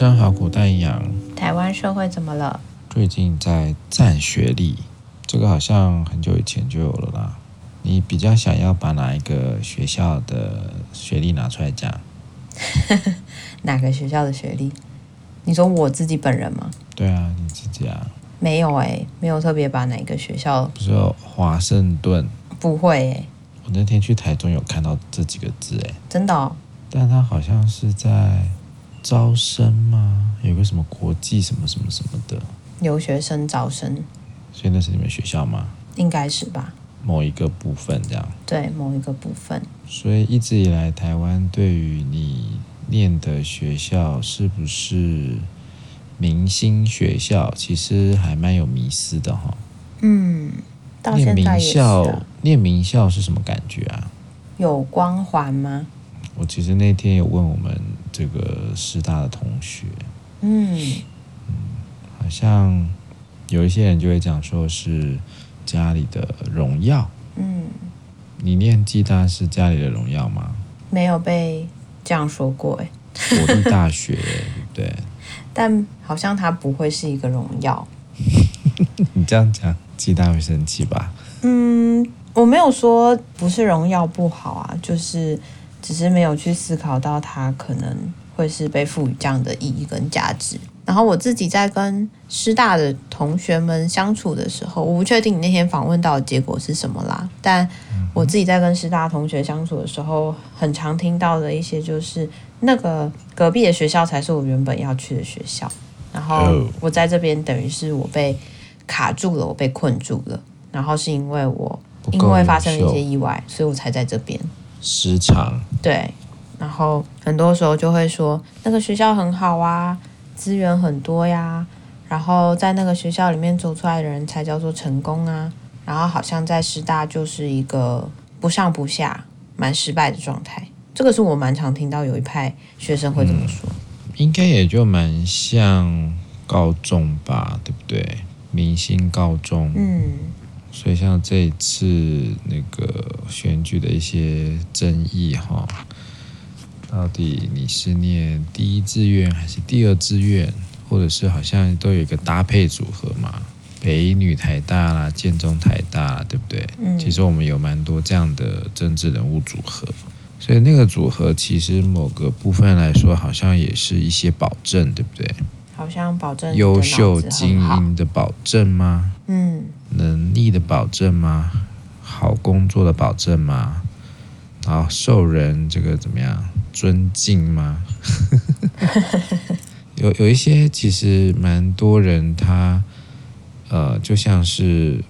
生好苦但养。台湾社会怎么了？最近在占学历，这个好像很久以前就有了啦。你比较想要把哪一个学校的学历拿出来讲？哪个学校的学历？你说我自己本人吗？对啊，你自己啊。没有哎、欸，没有特别把哪个学校。不是有华盛顿？不会哎、欸。我那天去台中有看到这几个字哎、欸。真的哦。但他好像是在招生吗？有个什么国际什么什么什么的。留学生招生。所以那是你们学校吗？应该是吧。某一个部分这样。对，某一个部分。所以一直以来，台湾对于你念的学校是不是明星学校，其实还蛮有迷思的哈。嗯，到现在。念名校，念名校是什么感觉啊？有光环吗？我其实那天有问我们这个师大的同学，嗯嗯，好像有一些人就会讲说是家里的荣耀，嗯，你念暨大是家里的荣耀吗？没有被这样说过哎，国立大学对不对？但好像它不会是一个荣耀，你这样讲，暨大会生气吧？嗯，我没有说不是荣耀不好啊，就是。只是没有去思考到它可能会是被赋予这样的意义跟价值。然后我自己在跟师大的同学们相处的时候，我不确定你那天访问到的结果是什么啦。但我自己在跟师大同学相处的时候，很常听到的一些就是那个隔壁的学校才是我原本要去的学校。然后我在这边等于是我被卡住了，我被困住了。然后是因为我因为发生了一些意外，所以我才在这边。时长对，然后很多时候就会说那个学校很好啊，资源很多呀，然后在那个学校里面走出来的人才叫做成功啊，然后好像在师大就是一个不上不下、蛮失败的状态。这个是我蛮常听到有一派学生会这么说，嗯、应该也就蛮像高中吧，对不对？明星高中，嗯。所以像这一次那个选举的一些争议哈，到底你是念第一志愿还是第二志愿，或者是好像都有一个搭配组合嘛？北女台大啦，建中台大啦，对不对？嗯。其实我们有蛮多这样的政治人物组合，所以那个组合其实某个部分来说，好像也是一些保证，对不对？好像保证优秀精英的保证吗？嗯。能力的保证吗？好工作的保证吗？然后受人这个怎么样尊敬吗？有有一些其实蛮多人他呃，就像是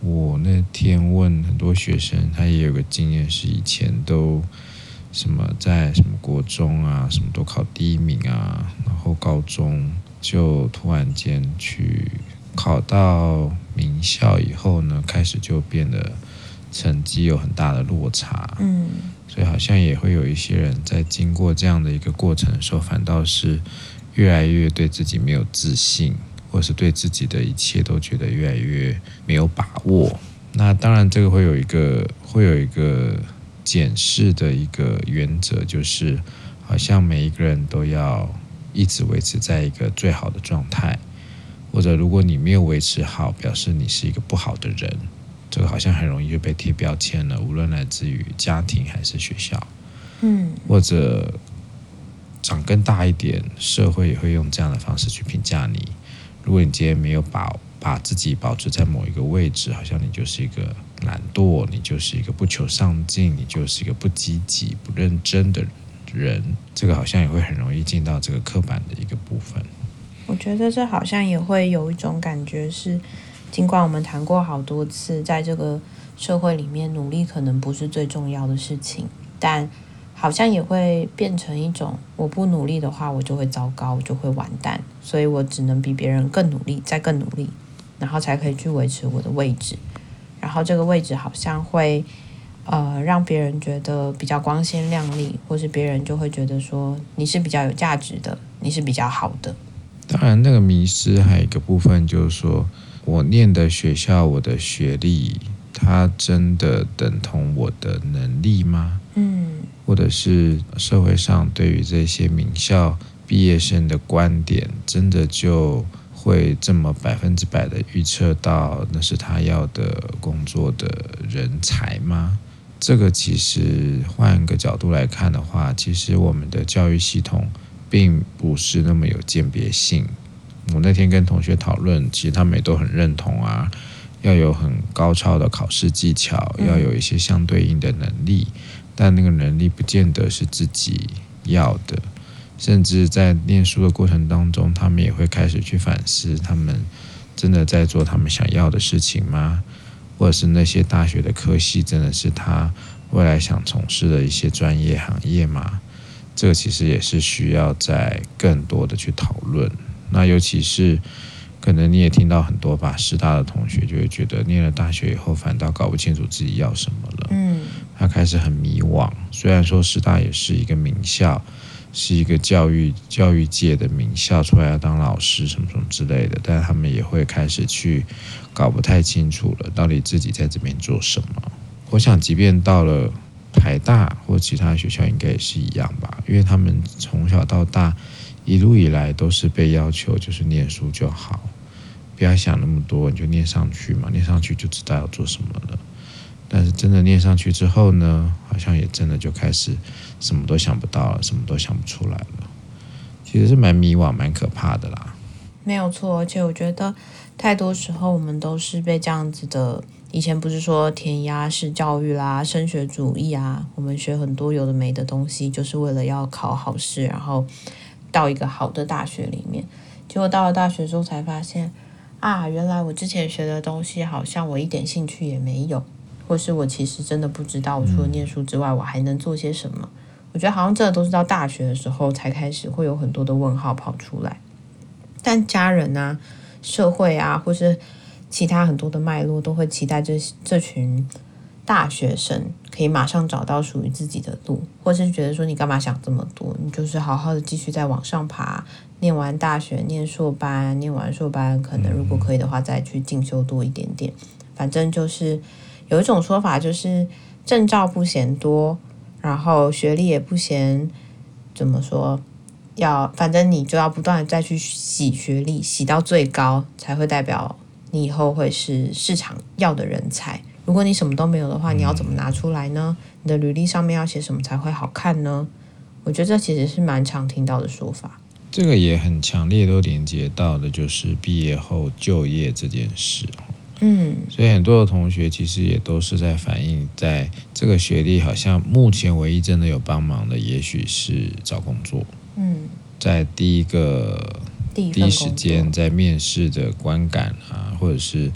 我那天问很多学生，他也有个经验，是以前都什么在什么国中啊，什么都考第一名啊，然后高中就突然间去。考到名校以后呢，开始就变得成绩有很大的落差。嗯，所以好像也会有一些人在经过这样的一个过程的时候，反倒是越来越对自己没有自信，或是对自己的一切都觉得越来越没有把握。那当然，这个会有一个会有一个检视的一个原则，就是好像每一个人都要一直维持在一个最好的状态。或者，如果你没有维持好，表示你是一个不好的人，这个好像很容易就被贴标签了。无论来自于家庭还是学校，嗯，或者长更大一点，社会也会用这样的方式去评价你。如果你今天没有把把自己保持在某一个位置，好像你就是一个懒惰，你就是一个不求上进，你就是一个不积极、不认真的人。人这个好像也会很容易进到这个刻板的一个部分。我觉得这好像也会有一种感觉是，尽管我们谈过好多次，在这个社会里面努力可能不是最重要的事情，但好像也会变成一种，我不努力的话，我就会糟糕，我就会完蛋，所以我只能比别人更努力，再更努力，然后才可以去维持我的位置，然后这个位置好像会，呃，让别人觉得比较光鲜亮丽，或是别人就会觉得说你是比较有价值的，你是比较好的。当然，那个迷失还有一个部分，就是说我念的学校，我的学历，它真的等同我的能力吗？嗯，或者是社会上对于这些名校毕业生的观点，真的就会这么百分之百的预测到那是他要的工作的人才吗？这个其实换个角度来看的话，其实我们的教育系统并不是那么有鉴别性。我那天跟同学讨论，其实他们也都很认同啊，要有很高超的考试技巧，要有一些相对应的能力，但那个能力不见得是自己要的。甚至在念书的过程当中，他们也会开始去反思：他们真的在做他们想要的事情吗？或者是那些大学的科系，真的是他未来想从事的一些专业行业吗？这个其实也是需要在更多的去讨论。那尤其是可能你也听到很多吧，师大的同学就会觉得念了大学以后，反倒搞不清楚自己要什么了。嗯，他开始很迷惘。虽然说师大也是一个名校。是一个教育教育界的名校，出来要当老师什么什么之类的，但他们也会开始去搞不太清楚了，到底自己在这边做什么。我想，即便到了台大或其他学校，应该也是一样吧，因为他们从小到大一路以来都是被要求就是念书就好，不要想那么多，你就念上去嘛，念上去就知道要做什么了。但是真的念上去之后呢，好像也真的就开始什么都想不到了，什么都想不出来了。其实是蛮迷惘、蛮可怕的啦。没有错，而且我觉得太多时候我们都是被这样子的。以前不是说填鸭式教育啦、升学主义啊，我们学很多有的没的东西，就是为了要考好试，然后到一个好的大学里面。结果到了大学之后才发现，啊，原来我之前学的东西好像我一点兴趣也没有。或是我其实真的不知道，我除了念书之外，我还能做些什么？我觉得好像这都是到大学的时候才开始会有很多的问号跑出来。但家人啊、社会啊，或是其他很多的脉络，都会期待这这群大学生可以马上找到属于自己的路，或是觉得说你干嘛想这么多？你就是好好的继续再往上爬，念完大学，念硕班，念完硕班，可能如果可以的话，再去进修多一点点。反正就是。有一种说法就是证照不嫌多，然后学历也不嫌怎么说，要反正你就要不断再去洗学历，洗到最高才会代表你以后会是市场要的人才。如果你什么都没有的话，你要怎么拿出来呢？你的履历上面要写什么才会好看呢？我觉得这其实是蛮常听到的说法。这个也很强烈都连接到的就是毕业后就业这件事。嗯，所以很多的同学其实也都是在反映，在这个学历好像目前唯一真的有帮忙的，也许是找工作。嗯，在第一个第一时间在面试的观感啊，或者是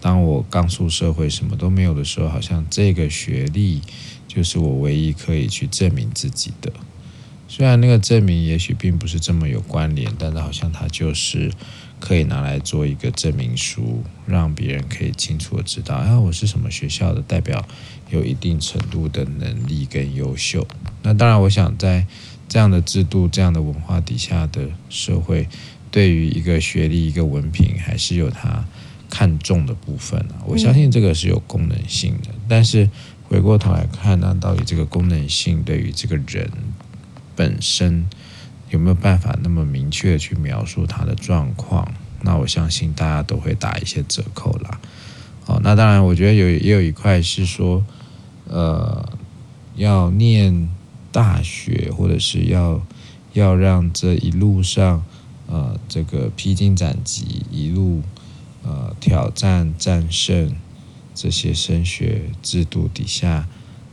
当我刚出社会什么都没有的时候，好像这个学历就是我唯一可以去证明自己的。虽然那个证明也许并不是这么有关联，但是好像它就是。可以拿来做一个证明书，让别人可以清楚的知道，啊，我是什么学校的，代表有一定程度的能力跟优秀。那当然，我想在这样的制度、这样的文化底下的社会，对于一个学历、一个文凭，还是有它看重的部分啊。我相信这个是有功能性的，但是回过头来看，那到底这个功能性对于这个人本身？有没有办法那么明确去描述他的状况？那我相信大家都会打一些折扣啦。哦，那当然，我觉得有也有一块是说，呃，要念大学，或者是要要让这一路上，呃，这个披荆斩棘，一路呃挑战战胜这些升学制度底下，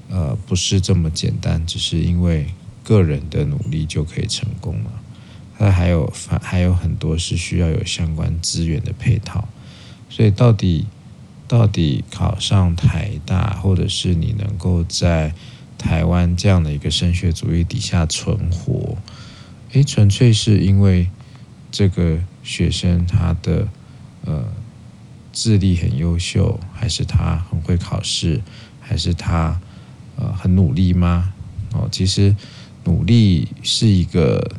呃，不是这么简单，只是因为。个人的努力就可以成功了，它还有还还有很多是需要有相关资源的配套，所以到底到底考上台大，或者是你能够在台湾这样的一个升学主义底下存活，诶，纯粹是因为这个学生他的呃智力很优秀，还是他很会考试，还是他呃很努力吗？哦，其实。努力是一个，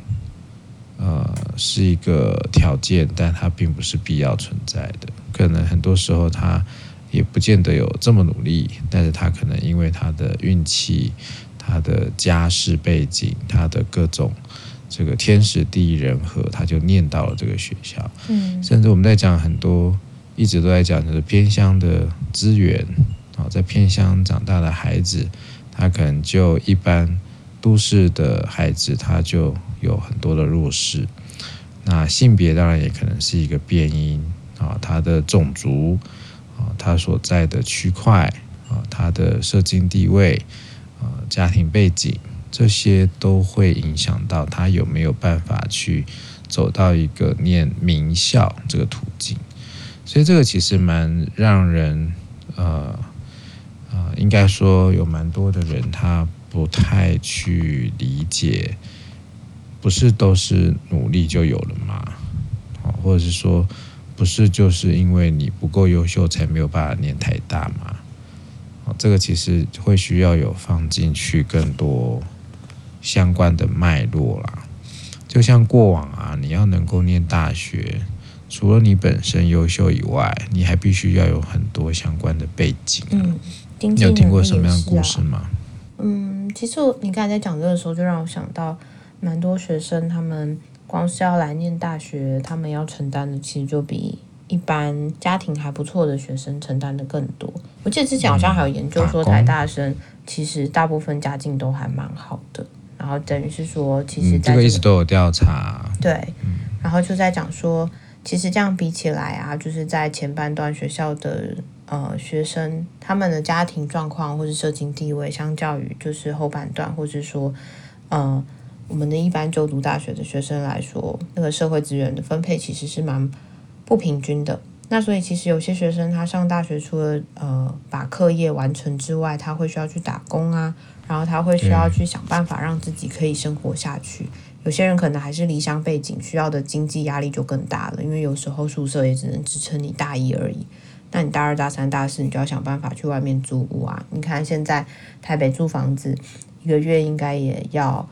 呃，是一个条件，但它并不是必要存在的。可能很多时候他也不见得有这么努力，但是他可能因为他的运气、他的家世背景、他的各种这个天时地利人和，他就念到了这个学校。嗯，甚至我们在讲很多，一直都在讲就是偏乡的资源啊，在偏乡长大的孩子，他可能就一般都市的孩子，他就有很多的弱势。那性别当然也可能是一个变因啊，他的种族啊，他所在的区块啊，他的社经地位啊，家庭背景。这些都会影响到他有没有办法去走到一个念名校这个途径，所以这个其实蛮让人呃呃，应该说有蛮多的人他不太去理解，不是都是努力就有了吗？或者是说不是就是因为你不够优秀才没有办法念太大吗？这个其实会需要有放进去更多。相关的脉络啦，就像过往啊，你要能够念大学，除了你本身优秀以外，你还必须要有很多相关的背景。嗯，你有听过什么样的故事吗？嗯，其实你刚才在讲这个时候，就让我想到蛮多学生，他们光是要来念大学，他们要承担的其实就比一般家庭还不错的学生承担的更多。我记得之前好像还有研究说，台大生其实大部分家境都还蛮好的。然后等于是说，其实、这个嗯、这个一直都有调查。对，然后就在讲说，其实这样比起来啊，就是在前半段学校的呃学生，他们的家庭状况或是社经地位，相较于就是后半段，或是说呃我们的一般就读大学的学生来说，那个社会资源的分配其实是蛮不平均的。那所以其实有些学生他上大学除了呃把课业完成之外，他会需要去打工啊。然后他会需要去想办法让自己可以生活下去。有些人可能还是离乡背景，需要的经济压力就更大了，因为有时候宿舍也只能支撑你大一而已。那你大二、大三、大四，你就要想办法去外面租屋啊。你看现在台北租房子，一个月应该也要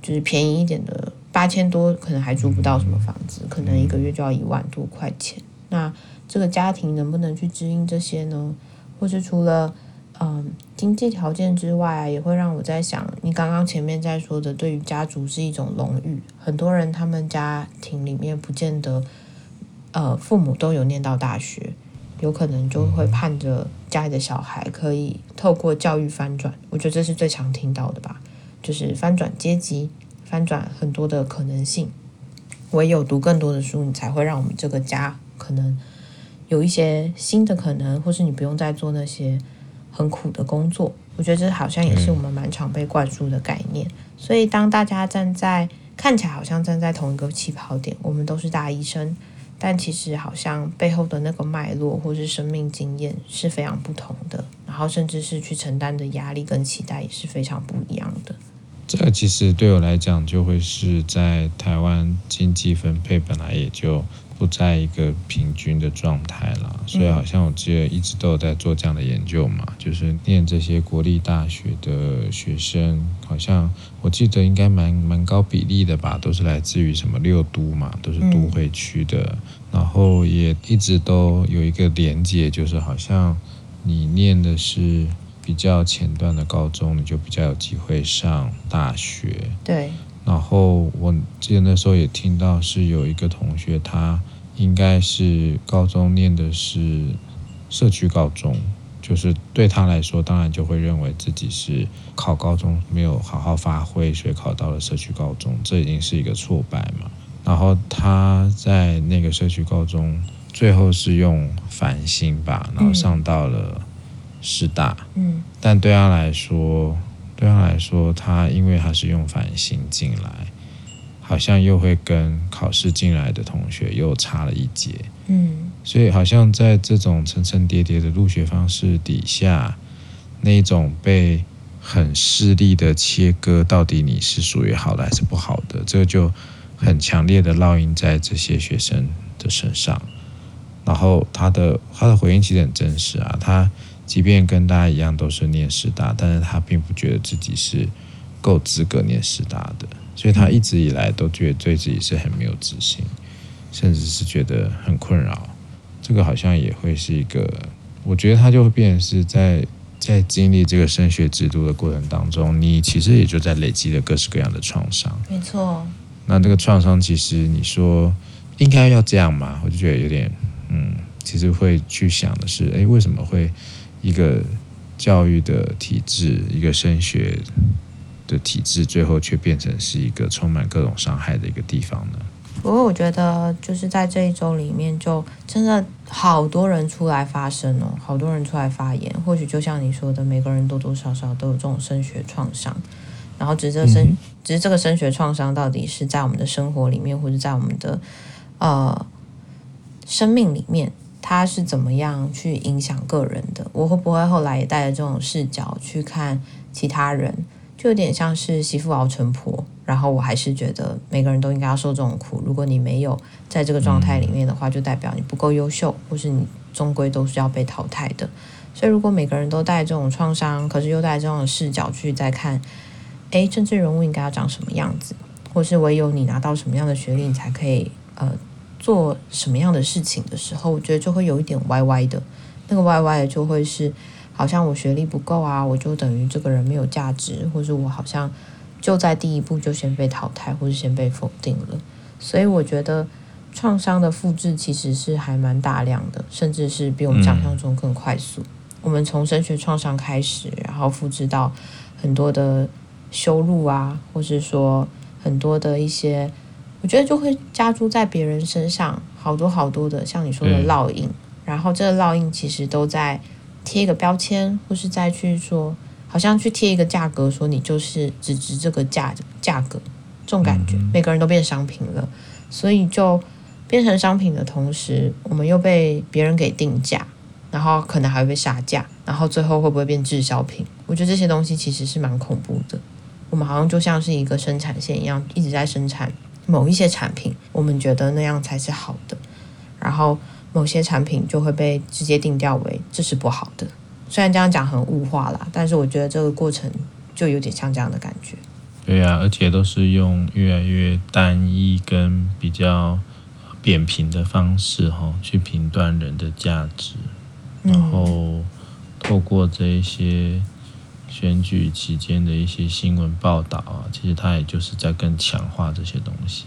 就是便宜一点的八千多，可能还租不到什么房子，可能一个月就要一万多块钱。那这个家庭能不能去支应这些呢？或是除了嗯，经济条件之外，也会让我在想，你刚刚前面在说的，对于家族是一种荣誉。很多人他们家庭里面不见得，呃，父母都有念到大学，有可能就会盼着家里的小孩可以透过教育翻转。我觉得这是最常听到的吧，就是翻转阶级，翻转很多的可能性。唯有读更多的书，你才会让我们这个家可能有一些新的可能，或是你不用再做那些。很苦的工作，我觉得这好像也是我们蛮常被灌输的概念。所以当大家站在看起来好像站在同一个起跑点，我们都是大医生，但其实好像背后的那个脉络或是生命经验是非常不同的，然后甚至是去承担的压力跟期待也是非常不一样的。这其实对我来讲，就会是在台湾经济分配本来也就。不在一个平均的状态了，所以好像我记得一直都有在做这样的研究嘛，就是念这些国立大学的学生，好像我记得应该蛮蛮高比例的吧，都是来自于什么六都嘛，都是都会区的，然后也一直都有一个连接，就是好像你念的是比较前段的高中，你就比较有机会上大学。对。然后我记得那时候也听到是有一个同学他。应该是高中念的是社区高中，就是对他来说，当然就会认为自己是考高中没有好好发挥，所以考到了社区高中，这已经是一个挫败嘛。然后他在那个社区高中，最后是用繁星吧，然后上到了师大。嗯，但对他来说，对他来说，他因为他是用繁星进来。好像又会跟考试进来的同学又差了一截，嗯，所以好像在这种层层叠叠的入学方式底下，那种被很势力的切割，到底你是属于好的还是不好的，这个就很强烈的烙印在这些学生的身上。然后他的他的回应其实很真实啊，他即便跟大家一样都是念师大，但是他并不觉得自己是够资格念师大的。所以他一直以来都觉得对自己是很没有自信，甚至是觉得很困扰。这个好像也会是一个，我觉得他就会变成是在在经历这个升学制度的过程当中，你其实也就在累积了各式各样的创伤。没错，那这个创伤，其实你说应该要这样吗？我就觉得有点，嗯，其实会去想的是，诶，为什么会一个教育的体制，一个升学的体制，最后却变成是一个充满各种伤害的一个地方呢？不过我觉得，就是在这一周里面，就真的好多人出来发声哦，好多人出来发言。或许就像你说的，每个人多多少少都有这种升学创伤，然后只是这升，嗯、只是这个升学创伤到底是在我们的生活里面，或者在我们的呃生命里面，它是怎么样去影响个人的？我会不会后来也带着这种视角去看其他人？就有点像是媳妇熬成婆。然后我还是觉得每个人都应该要受这种苦。如果你没有在这个状态里面的话，就代表你不够优秀，或是你终归都是要被淘汰的。所以，如果每个人都带这种创伤，可是又带这种视角去再看，诶，政治人物应该要长什么样子，或是唯有你拿到什么样的学历，你才可以呃做什么样的事情的时候，我觉得就会有一点歪歪的。那个歪歪的就会是，好像我学历不够啊，我就等于这个人没有价值，或是我好像。就在第一步就先被淘汰，或是先被否定了，所以我觉得创伤的复制其实是还蛮大量的，甚至是比我们想象中更快速。我们从升学创伤开始，然后复制到很多的羞辱啊，或是说很多的一些，我觉得就会加诸在别人身上，好多好多的像你说的烙印，嗯、然后这个烙印其实都在贴一个标签，或是再去说。好像去贴一个价格，说你就是只值这个价价格，这种感觉，每个人都变商品了，所以就变成商品的同时，我们又被别人给定价，然后可能还会被杀价，然后最后会不会变滞销品？我觉得这些东西其实是蛮恐怖的。我们好像就像是一个生产线一样，一直在生产某一些产品，我们觉得那样才是好的，然后某些产品就会被直接定调为这是不好的。虽然这样讲很物化啦，但是我觉得这个过程就有点像这样的感觉。对呀、啊，而且都是用越来越单一跟比较扁平的方式哈，去评断人的价值，然后透过这一些选举期间的一些新闻报道啊，其实它也就是在更强化这些东西。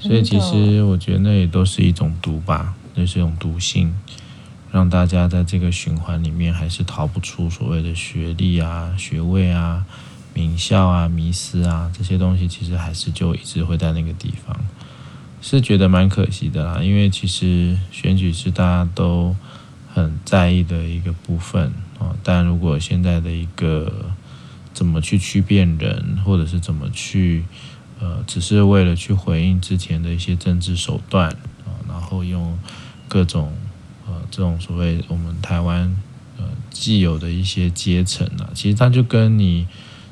所以其实我觉得那也都是一种毒吧，那是一种毒性。让大家在这个循环里面还是逃不出所谓的学历啊、学位啊、名校啊、迷思啊这些东西，其实还是就一直会在那个地方，是觉得蛮可惜的啦。因为其实选举是大家都很在意的一个部分啊，但如果现在的一个怎么去区辨人，或者是怎么去呃，只是为了去回应之前的一些政治手段啊，然后用各种。呃，这种所谓我们台湾呃既有的一些阶层啊，其实它就跟你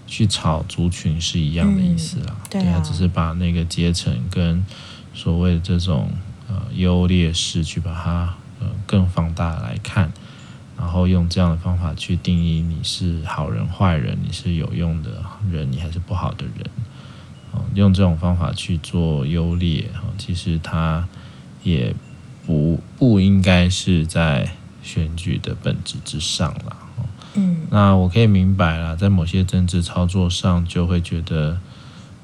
去炒族群是一样的意思啦。嗯、对啊，只是把那个阶层跟所谓的这种呃优劣势去把它呃更放大来看，然后用这样的方法去定义你是好人坏人，你是有用的人，你还是不好的人。哦、呃，用这种方法去做优劣，其实它也。不不应该是在选举的本质之上了。嗯，那我可以明白了，在某些政治操作上，就会觉得，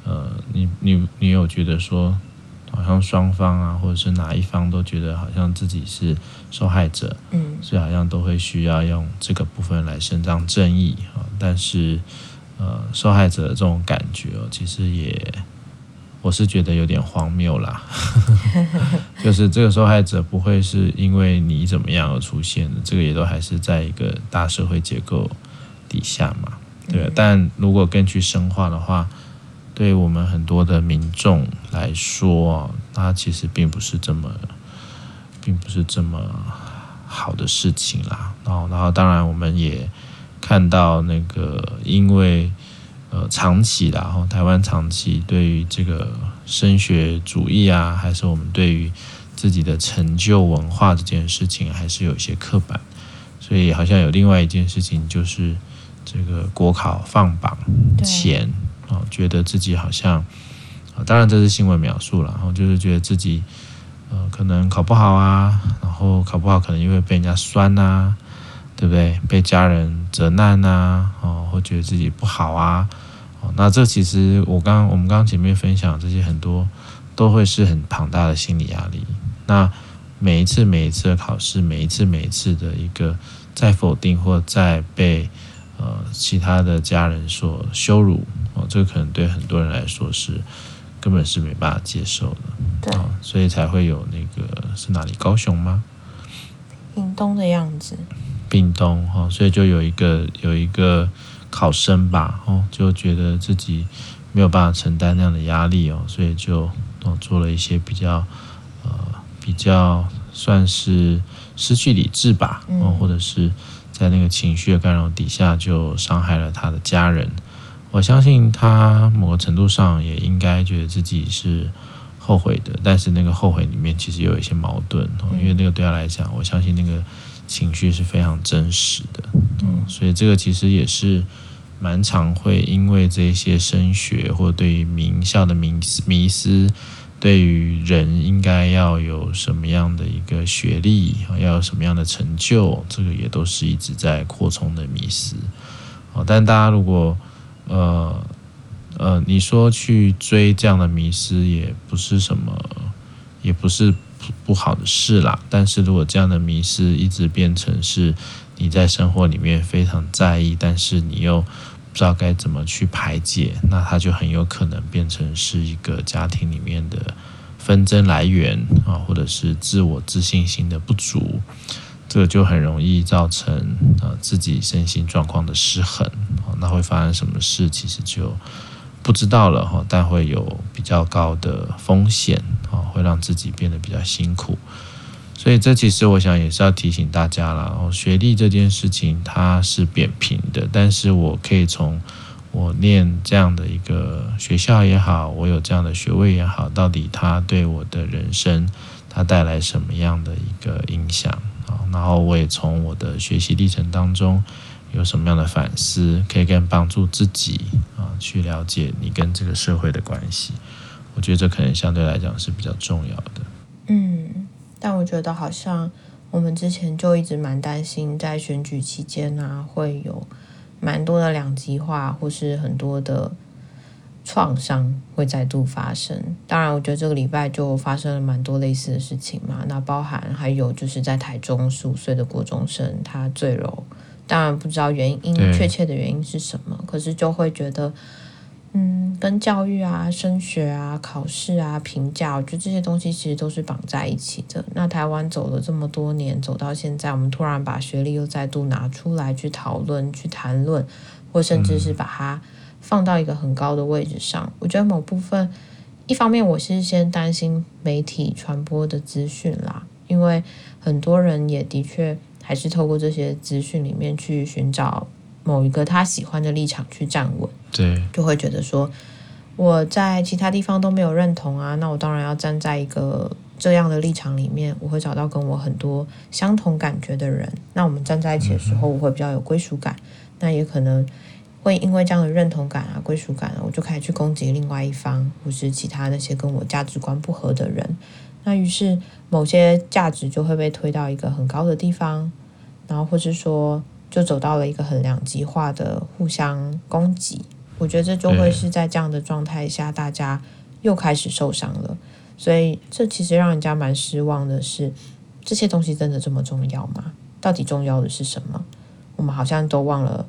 呃，你你你有觉得说，好像双方啊，或者是哪一方都觉得好像自己是受害者，嗯，所以好像都会需要用这个部分来伸张正义啊。但是，呃，受害者的这种感觉哦，其实也。我是觉得有点荒谬啦，就是这个受害者不会是因为你怎么样而出现的，这个也都还是在一个大社会结构底下嘛，对。但如果更去深化的话，对我们很多的民众来说，它其实并不是这么，并不是这么好的事情啦。然后，然后当然我们也看到那个因为。呃，长期的哈，台湾长期对于这个升学主义啊，还是我们对于自己的成就文化这件事情，还是有一些刻板。所以好像有另外一件事情，就是这个国考放榜前啊，觉得自己好像啊，当然这是新闻描述了，然后就是觉得自己呃，可能考不好啊，然后考不好可能因为被人家酸呐，对不对？被家人责难呐，哦，或觉得自己不好啊。哦，那这其实我刚我们刚前面分享这些很多都会是很庞大的心理压力。那每一次每一次的考试，每一次每一次的一个再否定或再被呃其他的家人所羞辱哦，这个可能对很多人来说是根本是没办法接受的。对，哦，所以才会有那个是哪里？高雄吗？屏东的样子。屏东哈，所以就有一个有一个考生吧，哦，就觉得自己没有办法承担那样的压力哦，所以就哦做了一些比较呃比较算是失去理智吧，哦，或者是在那个情绪的干扰底下就伤害了他的家人。我相信他某个程度上也应该觉得自己是后悔的，但是那个后悔里面其实有一些矛盾，因为那个对他来讲，我相信那个。情绪是非常真实的，嗯，所以这个其实也是蛮常会因为这些升学或对于名校的迷思，迷思，对于人应该要有什么样的一个学历，要有什么样的成就，这个也都是一直在扩充的迷思。哦，但大家如果呃呃，你说去追这样的迷失，也不是什么，也不是。不好的事啦，但是如果这样的迷失一直变成是你在生活里面非常在意，但是你又不知道该怎么去排解，那它就很有可能变成是一个家庭里面的纷争来源啊，或者是自我自信心的不足，这个就很容易造成啊自己身心状况的失衡，那会发生什么事，其实就。不知道了哈，但会有比较高的风险啊，会让自己变得比较辛苦。所以这其实我想也是要提醒大家了哦，学历这件事情它是扁平的，但是我可以从我念这样的一个学校也好，我有这样的学位也好，到底它对我的人生它带来什么样的一个影响？然后我也从我的学习历程当中。有什么样的反思，可以更帮助自己啊，去了解你跟这个社会的关系？我觉得这可能相对来讲是比较重要的。嗯，但我觉得好像我们之前就一直蛮担心，在选举期间啊，会有蛮多的两极化，或是很多的创伤会再度发生。当然，我觉得这个礼拜就发生了蛮多类似的事情嘛。那包含还有就是在台中十五岁的国中生，他坠楼。当然不知道原因，确切的原因是什么，可是就会觉得，嗯，跟教育啊、升学啊、考试啊、评价，我觉得这些东西其实都是绑在一起的。那台湾走了这么多年，走到现在，我们突然把学历又再度拿出来去讨论、去谈论，或甚至是把它放到一个很高的位置上。我觉得某部分，一方面我是先担心媒体传播的资讯啦，因为很多人也的确。还是透过这些资讯里面去寻找某一个他喜欢的立场去站稳，对，就会觉得说我在其他地方都没有认同啊，那我当然要站在一个这样的立场里面，我会找到跟我很多相同感觉的人，那我们站在一起的时候，我会比较有归属感。那也可能会因为这样的认同感啊、归属感啊，我就开始去攻击另外一方，或是其他那些跟我价值观不合的人。那于是某些价值就会被推到一个很高的地方，然后或是说就走到了一个很两极化的互相攻击。我觉得这就会是在这样的状态下，大家又开始受伤了。所以这其实让人家蛮失望的是，这些东西真的这么重要吗？到底重要的是什么？我们好像都忘了，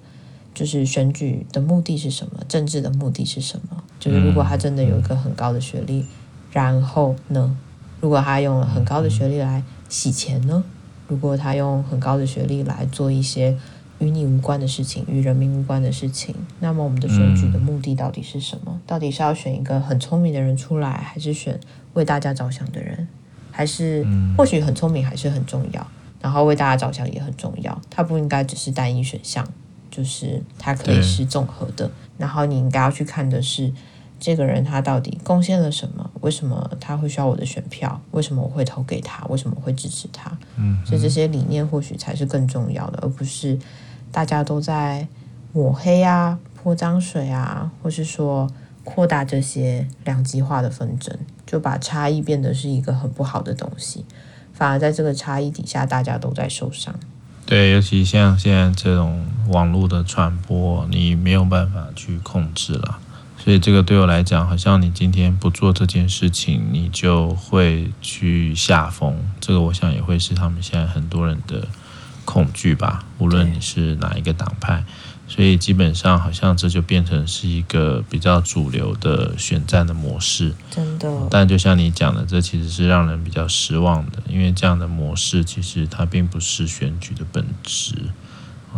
就是选举的目的是什么，政治的目的是什么？就是如果他真的有一个很高的学历，然后呢？如果他用了很高的学历来洗钱呢？如果他用很高的学历来做一些与你无关的事情、与人民无关的事情，那么我们的选举的目的到底是什么？到底是要选一个很聪明的人出来，还是选为大家着想的人？还是或许很聪明还是很重要，然后为大家着想也很重要。它不应该只是单一选项，就是它可以是综合的。然后你应该要去看的是。这个人他到底贡献了什么？为什么他会需要我的选票？为什么我会投给他？为什么我会支持他？嗯，所以这些理念或许才是更重要的，而不是大家都在抹黑啊、泼脏水啊，或是说扩大这些两极化的纷争，就把差异变得是一个很不好的东西，反而在这个差异底下，大家都在受伤。对，尤其像现在这种网络的传播，你没有办法去控制了。所以这个对我来讲，好像你今天不做这件事情，你就会去下风。这个我想也会是他们现在很多人的恐惧吧，无论你是哪一个党派。所以基本上好像这就变成是一个比较主流的选战的模式。真的。但就像你讲的，这其实是让人比较失望的，因为这样的模式其实它并不是选举的本质。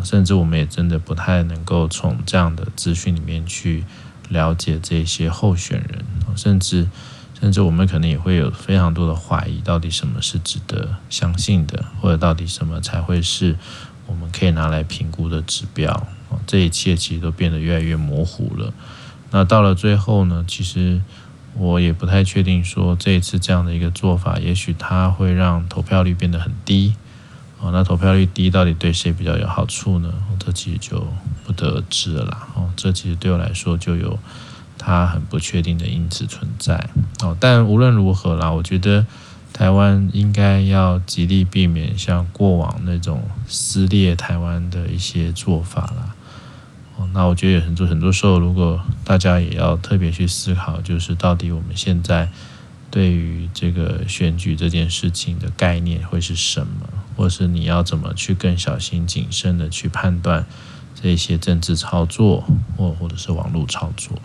甚至我们也真的不太能够从这样的资讯里面去。了解这些候选人，甚至甚至我们可能也会有非常多的怀疑，到底什么是值得相信的，或者到底什么才会是我们可以拿来评估的指标？这一切其实都变得越来越模糊了。那到了最后呢，其实我也不太确定说这一次这样的一个做法，也许它会让投票率变得很低。哦，那投票率低到底对谁比较有好处呢？这其实就不得而知了。哦，这其实对我来说就有它很不确定的因子存在。哦，但无论如何啦，我觉得台湾应该要极力避免像过往那种撕裂台湾的一些做法啦。哦，那我觉得有很多很多时候，如果大家也要特别去思考，就是到底我们现在对于这个选举这件事情的概念会是什么？或是你要怎么去更小心谨慎的去判断这些政治操作，或或者是网络操作？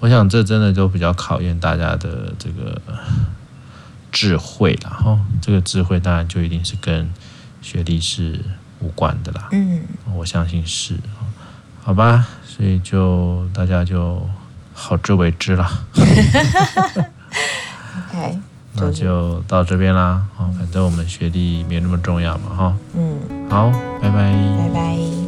我想这真的都比较考验大家的这个智慧了哈。这个智慧当然就一定是跟学历是无关的啦。嗯，我相信是。好吧，所以就大家就好自为之了。OK。那就到这边啦，啊，反正我们学历没那么重要嘛，哈，嗯，好，拜拜，拜拜。